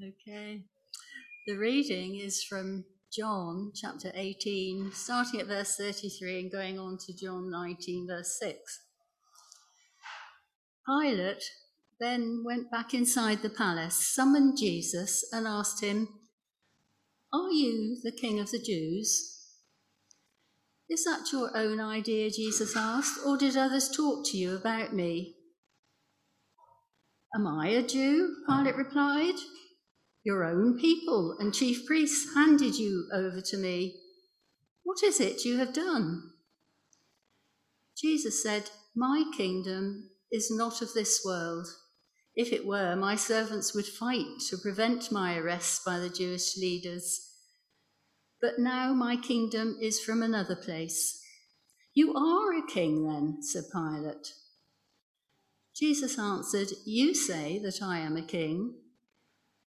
Okay. The reading is from John chapter 18, starting at verse 33 and going on to John 19, verse 6. Pilate then went back inside the palace, summoned Jesus, and asked him, Are you the king of the Jews? Is that your own idea? Jesus asked, or did others talk to you about me? Am I a Jew? Pilate replied. Your own people and chief priests handed you over to me. What is it you have done? Jesus said, My kingdom is not of this world. If it were, my servants would fight to prevent my arrest by the Jewish leaders. But now my kingdom is from another place. You are a king, then, said Pilate. Jesus answered, You say that I am a king.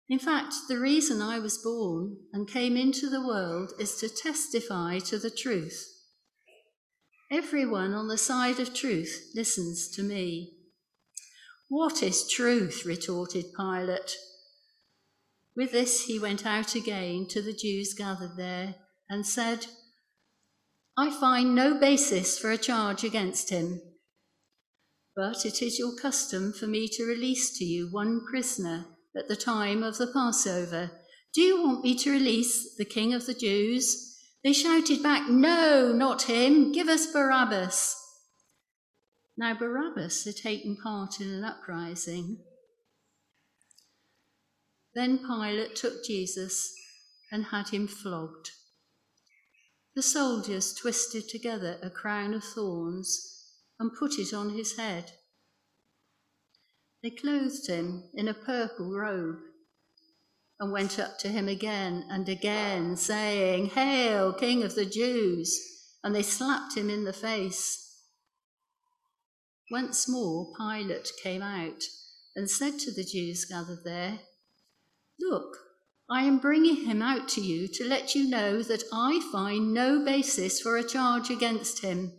In fact, the reason I was born and came into the world is to testify to the truth. Everyone on the side of truth listens to me. What is truth? retorted Pilate. With this, he went out again to the Jews gathered there and said, I find no basis for a charge against him. But it is your custom for me to release to you one prisoner at the time of the Passover. Do you want me to release the king of the Jews? They shouted back, No, not him. Give us Barabbas. Now, Barabbas had taken part in an uprising. Then Pilate took Jesus and had him flogged. The soldiers twisted together a crown of thorns and put it on his head. They clothed him in a purple robe and went up to him again and again, saying, Hail, King of the Jews! And they slapped him in the face. Once more, Pilate came out and said to the Jews gathered there, Look, I am bringing him out to you to let you know that I find no basis for a charge against him.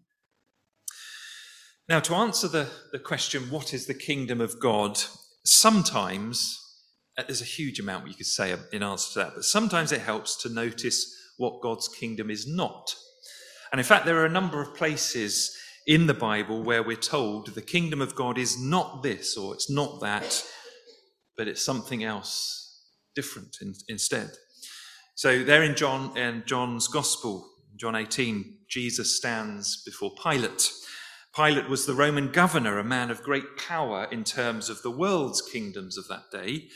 Now, to answer the, the question, what is the kingdom of God? Sometimes, uh, there's a huge amount you could say in answer to that, but sometimes it helps to notice what God's kingdom is not. And in fact, there are a number of places in the Bible where we're told the kingdom of God is not this or it's not that, but it's something else different in, instead. So there in John John's Gospel, John 18, Jesus stands before Pilate. Pilate was the Roman governor, a man of great power in terms of the world's kingdoms of that day.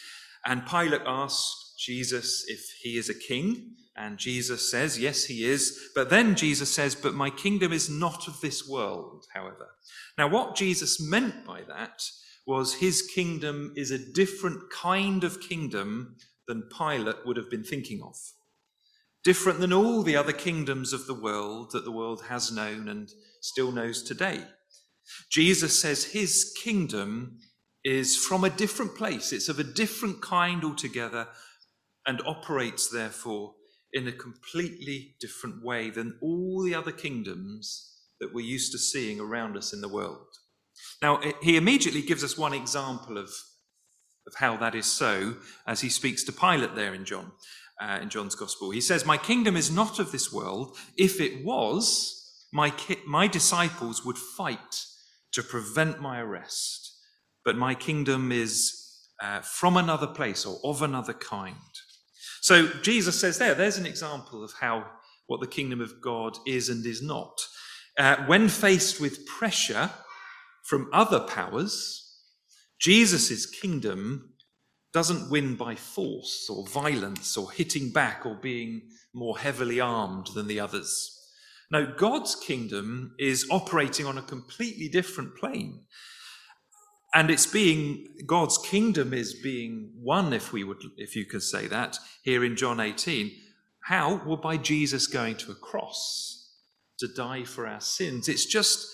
And Pilate asked Jesus if he is a king. And Jesus says, Yes, he is. But then Jesus says, But my kingdom is not of this world, however. Now, what Jesus meant by that was his kingdom is a different kind of kingdom than Pilate would have been thinking of. Different than all the other kingdoms of the world that the world has known and still knows today. Jesus says his kingdom is from a different place, it's of a different kind altogether, and operates, therefore, in a completely different way than all the other kingdoms that we're used to seeing around us in the world. Now, he immediately gives us one example of, of how that is so as he speaks to Pilate there in John, uh, in John's Gospel. He says, My kingdom is not of this world. If it was, my, ki- my disciples would fight to prevent my arrest. But my kingdom is uh, from another place or of another kind. So Jesus says there, there's an example of how what the kingdom of God is and is not. Uh, when faced with pressure from other powers, Jesus' kingdom doesn't win by force or violence or hitting back or being more heavily armed than the others. No, God's kingdom is operating on a completely different plane. and it's being God's kingdom is being won, if we would, if you could say that, here in John 18. How? Well, by Jesus going to a cross to die for our sins. It's just,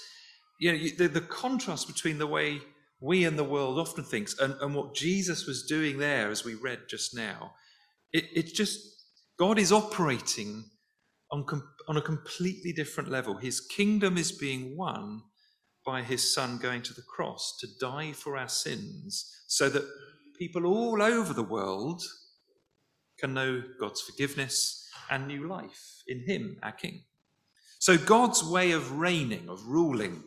you know, the, the contrast between the way we and the world often thinks and, and what Jesus was doing there, as we read just now. It, it's just, God is operating on, on a completely different level. His kingdom is being won by his son going to the cross to die for our sins so that people all over the world can know God's forgiveness and new life in him, our king. So God's way of reigning, of ruling,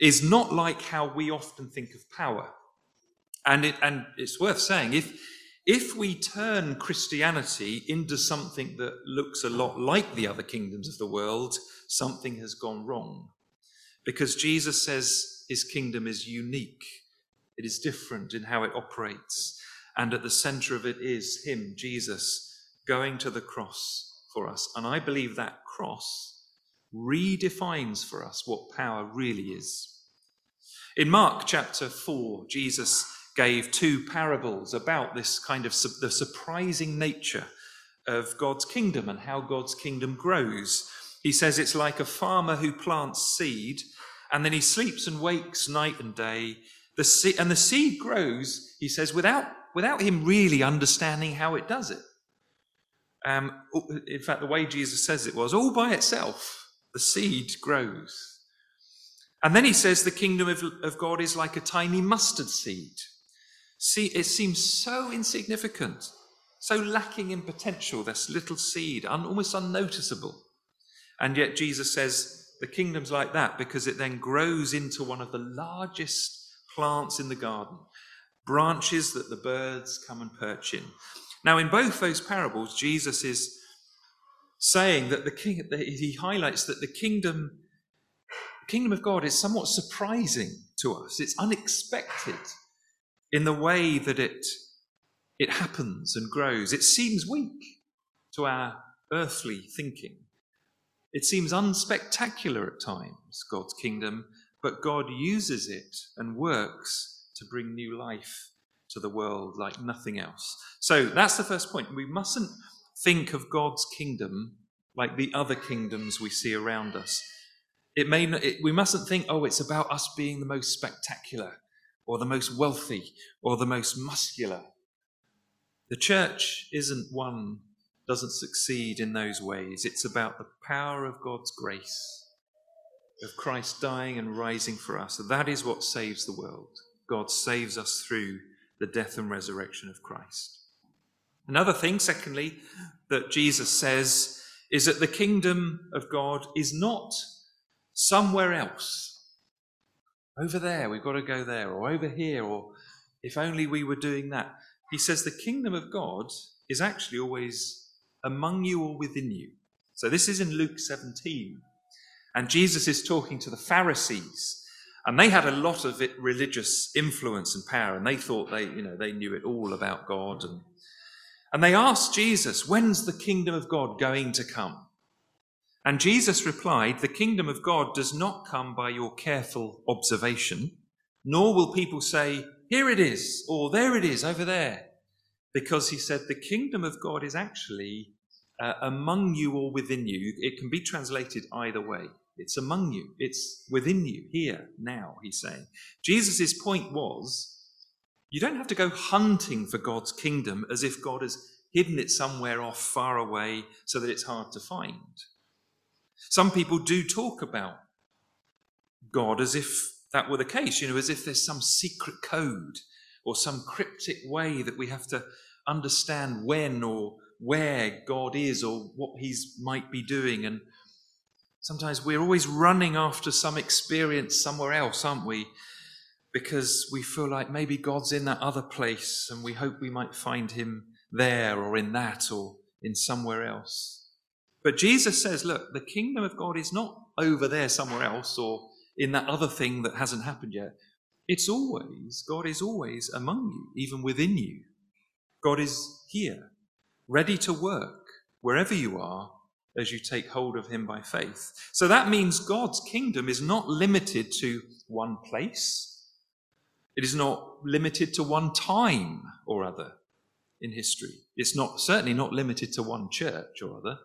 is not like how we often think of power. And, it, and it's worth saying, if, if we turn Christianity into something that looks a lot like the other kingdoms of the world, something has gone wrong. Because Jesus says his kingdom is unique, it is different in how it operates. And at the center of it is him, Jesus, going to the cross for us. And I believe that cross redefines for us what power really is. In Mark chapter 4, Jesus gave two parables about this kind of su- the surprising nature of God's kingdom and how God's kingdom grows. He says it's like a farmer who plants seed and then he sleeps and wakes night and day. The seed, and the seed grows, he says, without, without him really understanding how it does it. Um, in fact, the way Jesus says it was all by itself, the seed grows. And then he says the kingdom of, of God is like a tiny mustard seed. See, it seems so insignificant, so lacking in potential, this little seed, un, almost unnoticeable. And yet Jesus says the kingdom's like that because it then grows into one of the largest plants in the garden, branches that the birds come and perch in. Now, in both those parables, Jesus is saying that the king, he highlights that the kingdom, kingdom of God is somewhat surprising to us. It's unexpected in the way that it, it happens and grows. It seems weak to our earthly thinking. It seems unspectacular at times, God's kingdom, but God uses it and works to bring new life to the world like nothing else. So that's the first point. We mustn't think of God's kingdom like the other kingdoms we see around us. It may not, it, we mustn't think, oh, it's about us being the most spectacular or the most wealthy or the most muscular. The church isn't one, doesn't succeed in those ways. It's about the power of God's grace, of Christ dying and rising for us. That is what saves the world. God saves us through the death and resurrection of Christ. Another thing, secondly, that Jesus says is that the kingdom of God is not somewhere else over there, we've got to go there, or over here, or if only we were doing that. He says the kingdom of God is actually always among you or within you. So this is in Luke 17. And Jesus is talking to the Pharisees. And they had a lot of it, religious influence and power, and they thought they, you know, they knew it all about God. And, and they asked Jesus, when's the kingdom of God going to come? And Jesus replied, The kingdom of God does not come by your careful observation, nor will people say, Here it is, or there it is over there. Because he said, The kingdom of God is actually uh, among you or within you. It can be translated either way. It's among you, it's within you, here, now, he's saying. Jesus' point was, you don't have to go hunting for God's kingdom as if God has hidden it somewhere off far away so that it's hard to find. Some people do talk about God as if that were the case, you know, as if there's some secret code or some cryptic way that we have to understand when or where God is or what He's might be doing. And sometimes we're always running after some experience somewhere else, aren't we? Because we feel like maybe God's in that other place and we hope we might find Him there or in that or in somewhere else. But Jesus says, look, the kingdom of God is not over there somewhere else or in that other thing that hasn't happened yet. It's always, God is always among you, even within you. God is here, ready to work wherever you are as you take hold of Him by faith. So that means God's kingdom is not limited to one place. It is not limited to one time or other in history. It's not certainly not limited to one church or other.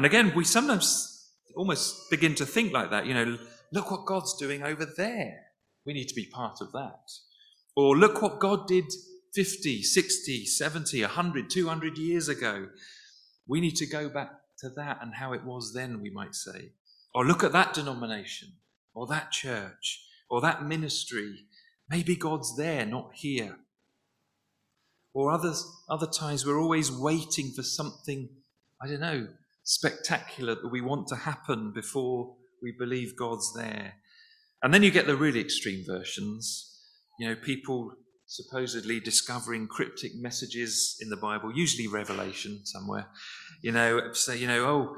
And again, we sometimes almost begin to think like that. You know, look what God's doing over there. We need to be part of that. Or look what God did 50, 60, 70, 100, 200 years ago. We need to go back to that and how it was then, we might say. Or look at that denomination, or that church, or that ministry. Maybe God's there, not here. Or others, other times we're always waiting for something, I don't know, spectacular that we want to happen before we believe God's there. And then you get the really extreme versions. You know, people supposedly discovering cryptic messages in the Bible, usually Revelation somewhere. You know, say, you know, oh,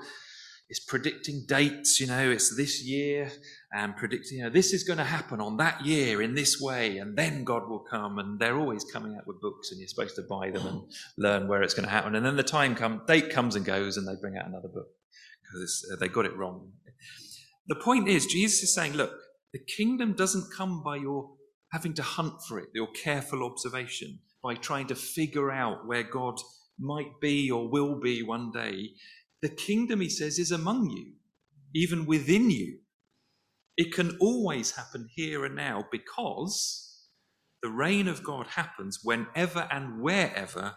it's predicting dates, you know, it's this year and predicting, you know, this is going to happen on that year in this way, and then God will come. And they're always coming out with books, and you're supposed to buy them and learn where it's going to happen. And then the time come, date comes and goes, and they bring out another book because uh, they got it wrong. The point is, Jesus is saying, look, the kingdom doesn't come by your having to hunt for it, your careful observation, by trying to figure out where God might be or will be one day. The kingdom, he says, is among you, even within you. It can always happen here and now because the reign of God happens whenever and wherever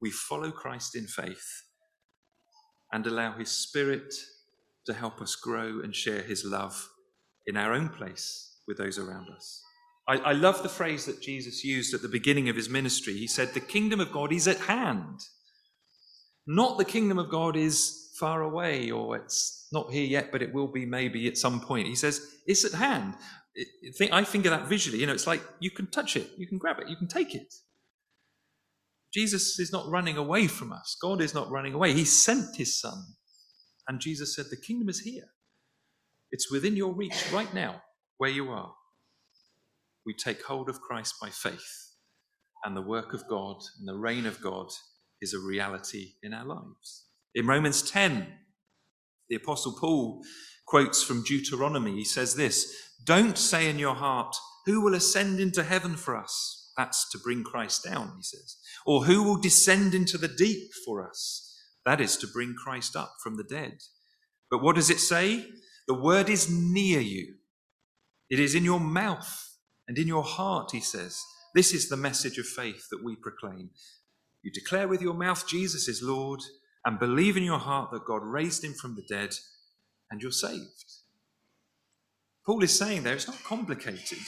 we follow Christ in faith and allow his spirit to help us grow and share his love in our own place with those around us. I, I, love the phrase that Jesus used at the beginning of his ministry. He said, The kingdom of God is at hand. Not the kingdom of God is far away or it's not here yet, but it will be maybe at some point. He says, It's at hand. I think of that visually. You know, it's like you can touch it, you can grab it, you can take it. Jesus is not running away from us. God is not running away. He sent his son. And Jesus said, The kingdom is here. It's within your reach right now, where you are we take hold of Christ by faith, and the work of God and the reign of God is a reality in our lives. In Romans 10, the Apostle Paul quotes from Deuteronomy. He says this Don't say in your heart, Who will ascend into heaven for us? That's to bring Christ down, he says. Or who will descend into the deep for us? That is to bring Christ up from the dead. But what does it say? The word is near you, it is in your mouth and in your heart, he says, this is the message of faith that we proclaim. You declare with your mouth Jesus is Lord and believe in your heart that God raised him from the dead and you're saved. Paul is saying there it's not complicated.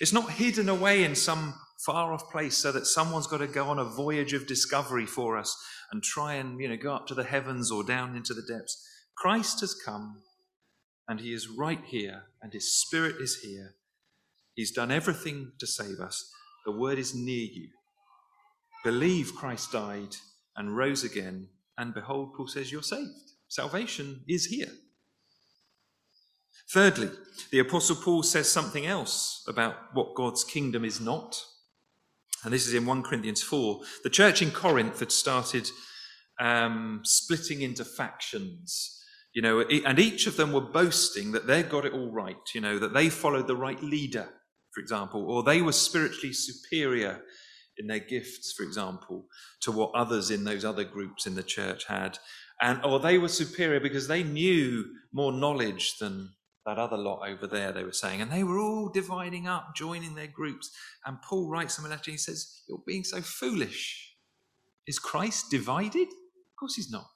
It's not hidden away in some far off place so that someone's got to go on a voyage of discovery for us and try and you know go up to the heavens or down into the depths. Christ has come and he is right here and his spirit is here He's done everything to save us. The word is near you. Believe Christ died and rose again, and behold, Paul says, You're saved. Salvation is here. Thirdly, the Apostle Paul says something else about what God's kingdom is not. And this is in 1 Corinthians 4. The church in Corinth had started um, splitting into factions you know, and each of them were boasting that they got it all right, you know, that they followed the right leader, for example, or they were spiritually superior in their gifts, for example, to what others in those other groups in the church had. And or they were superior because they knew more knowledge than that other lot over there, they were saying. And they were all dividing up, joining their groups. And Paul writes them a letter. He says, You're being so foolish. Is Christ divided? Of course he's not.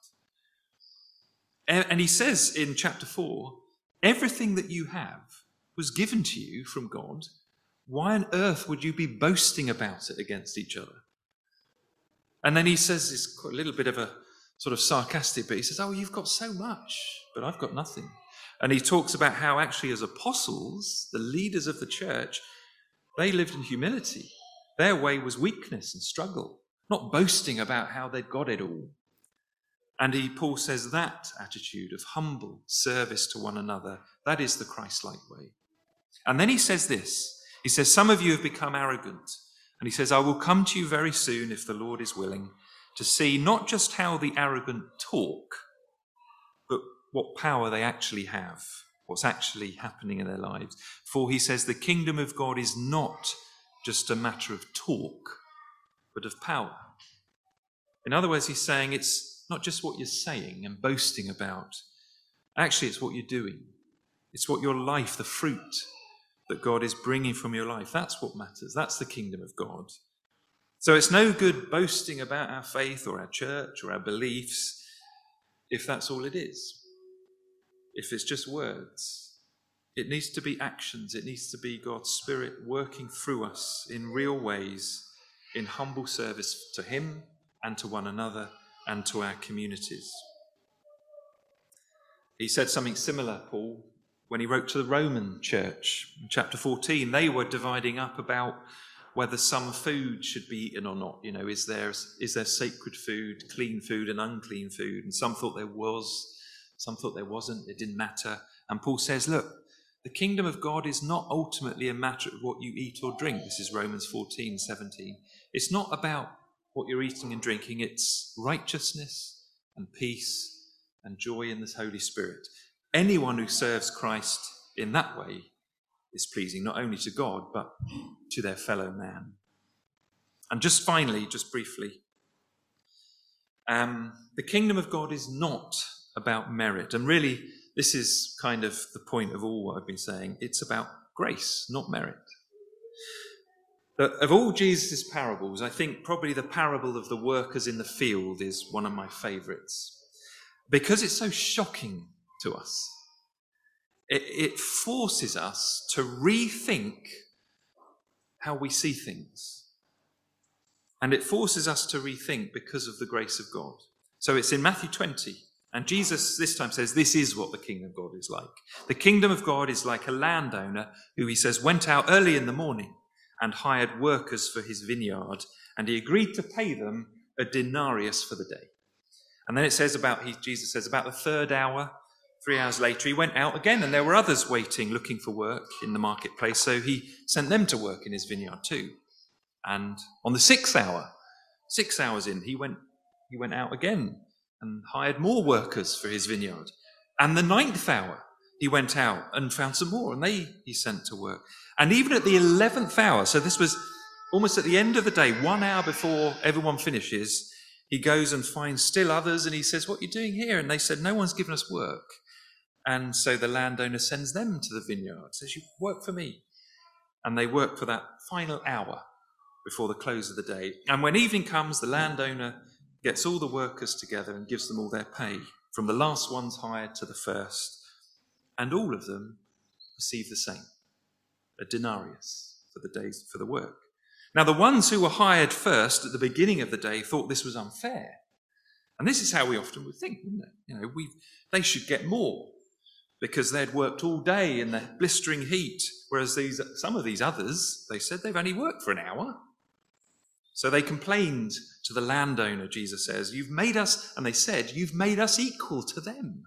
And he says in chapter 4 everything that you have was given to you from God why on earth would you be boasting about it against each other? And then he says, it's a little bit of a sort of sarcastic, but he says, Oh, you've got so much, but I've got nothing. And he talks about how actually, as apostles, the leaders of the church, they lived in humility. Their way was weakness and struggle, not boasting about how they'd got it all. And he, Paul says that attitude of humble service to one another, that is the Christ like way. And then he says this he says, Some of you have become arrogant. And he says, I will come to you very soon, if the Lord is willing, to see not just how the arrogant talk, but what power they actually have, what's actually happening in their lives. For he says, The kingdom of God is not just a matter of talk, but of power. In other words, he's saying it's not just what you're saying and boasting about, actually, it's what you're doing. It's what your life, the fruit that God is bringing from your life, that's what matters. That's the kingdom of God. So it's no good boasting about our faith or our church or our beliefs if that's all it is. If it's just words, it needs to be actions. It needs to be God's Spirit working through us in real ways, in humble service to Him and to one another and to our communities. He said something similar, Paul, when he wrote to the Roman church in chapter 14. They were dividing up about whether some food should be eaten or not. You know, is there, is there sacred food, clean food, and unclean food? And some thought there was, some thought there wasn't. It didn't matter. And Paul says, look, the kingdom of God is not ultimately a matter of what you eat or drink. This is Romans 14, 17. It's not about what you're eating and drinking, it's righteousness and peace and joy in the Holy Spirit. Anyone who serves Christ in that way is pleasing not only to God, but to their fellow man. And just finally, just briefly, um, the kingdom of God is not about merit. And really, this is kind of the point of all what I've been saying. It's about grace, not merit. But Of all Jesus' parables, I think probably the parable of the workers in the field is one of my favorites because it's so shocking to us. It, it forces us to rethink how we see things. And it forces us to rethink because of the grace of God. So it's in Matthew 20. And Jesus this time says, This is what the kingdom of God is like. The kingdom of God is like a landowner who, he says, went out early in the morning and hired workers for his vineyard, and he agreed to pay them a denarius for the day. And then it says about, he, Jesus says, about the third hour, Three hours later, he went out again, and there were others waiting, looking for work in the marketplace. So he sent them to work in his vineyard too. And on the sixth hour, six hours in, he went, he went out again and hired more workers for his vineyard. And the ninth hour, he went out and found some more, and they he sent to work. And even at the eleventh hour, so this was almost at the end of the day, one hour before everyone finishes, he goes and finds still others, and he says, "What are you doing here?" And they said, "No one's given us work." And so the landowner sends them to the vineyard, says, You work for me. And they work for that final hour before the close of the day. And when evening comes, the landowner gets all the workers together and gives them all their pay, from the last ones hired to the first. And all of them receive the same a denarius for the days for the work. Now, the ones who were hired first at the beginning of the day thought this was unfair. And this is how we often would think, isn't it? You know, we, they should get more because they'd worked all day in the blistering heat, whereas these, some of these others, they said they've only worked for an hour. So they complained to the landowner, Jesus says, You've made us, and they said, You've made us equal to them.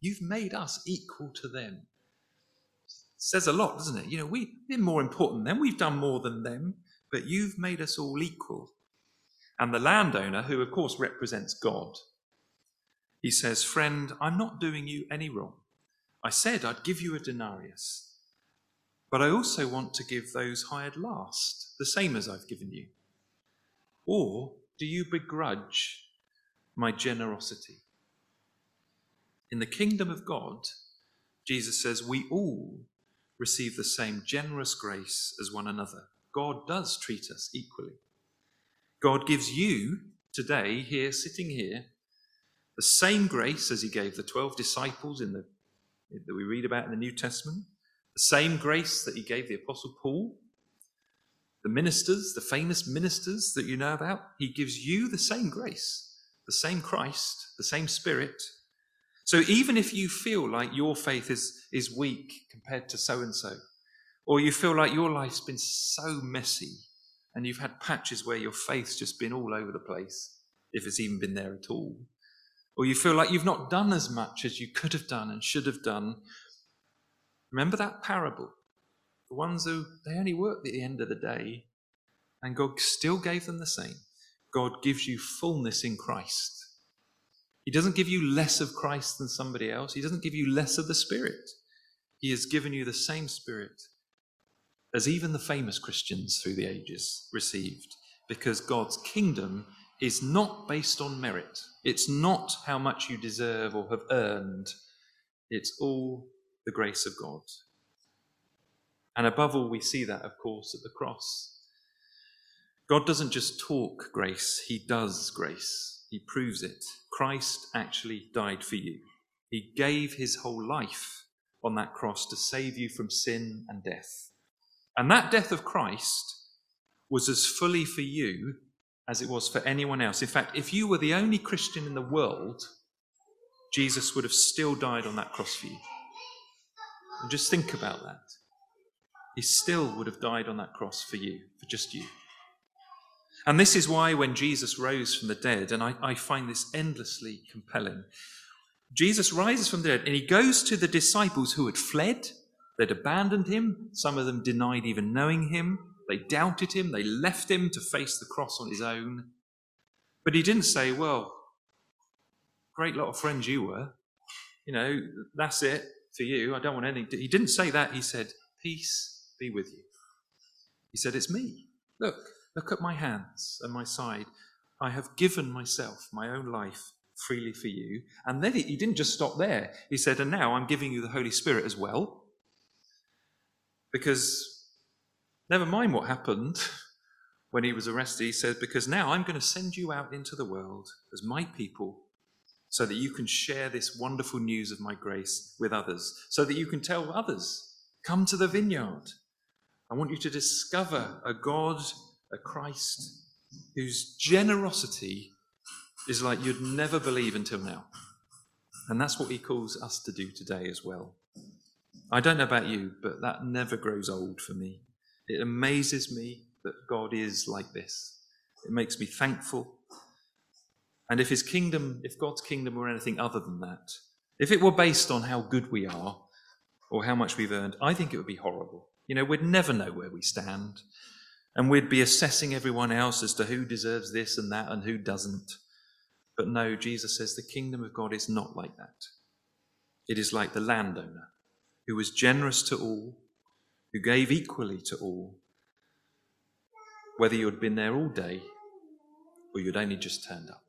You've made us equal to them. Says a lot, doesn't it? You know, we've been more important than them, we've done more than them, but you've made us all equal. And the landowner, who of course represents God, he says, Friend, I'm not doing you any wrong. I said I'd give you a denarius, but I also want to give those hired last the same as I've given you. Or do you begrudge my generosity? In the kingdom of God, Jesus says we all receive the same generous grace as one another. God does treat us equally. God gives you today, here, sitting here, the same grace as he gave the 12 disciples in the, that we read about in the New Testament, the same grace that he gave the Apostle Paul, the ministers, the famous ministers that you know about, he gives you the same grace, the same Christ, the same Spirit. So even if you feel like your faith is, is weak compared to so and so, or you feel like your life's been so messy and you've had patches where your faith's just been all over the place, if it's even been there at all, or you feel like you've not done as much as you could have done and should have done, remember that parable. The ones who they only worked at the end of the day, and God still gave them the same. God gives you fullness in Christ. He doesn't give you less of Christ than somebody else. He doesn't give you less of the Spirit. He has given you the same Spirit as even the famous Christians through the ages received, because God's kingdom is not based on merit. It's not how much you deserve or have earned. It's all the grace of God. And above all, we see that, of course, at the cross. God doesn't just talk grace, He does grace. He proves it. Christ actually died for you. He gave His whole life on that cross to save you from sin and death. And that death of Christ was as fully for you as it was for anyone else. In fact, if you were the only Christian in the world, Jesus would have still died on that cross for you. And just think about that. He still would have died on that cross for you, for just you. And this is why when Jesus rose from the dead, and I, I find this endlessly compelling, Jesus rises from the dead and he goes to the disciples who had fled, they'd abandoned him, some of them denied even knowing him, they doubted him, they left him to face the cross on his own. But he didn't say, Well, great lot of friends you were. You know, that's it for you. I don't want any. He didn't say that. He said, Peace be with you. He said, It's me. Look, look at my hands and my side. I have given myself, my own life, freely for you. And then he didn't just stop there. He said, And now I'm giving you the Holy Spirit as well. Because never mind what happened when he was arrested, he said, Because now I'm going to send you out into the world as my people so that you can share this wonderful news of my grace with others, so that you can tell others, Come to the vineyard. I want you to discover a God, a Christ, whose generosity is like you'd never believe until now. And that's what he calls us to do today as well. I don't know about you, but that never grows old for me. It amazes me that God is like this. It makes me thankful. And if his kingdom, if God's kingdom were anything other than that, if it were based on how good we are or how much we've earned, I think it would be horrible. You know, we'd never know where we stand. And we'd be assessing everyone else as to who deserves this and that and who doesn't. But no, Jesus says the kingdom of God is not like that. It is like the landowner who was generous to all, who gave equally to all, whether you had been there all day or you'd only just turned up.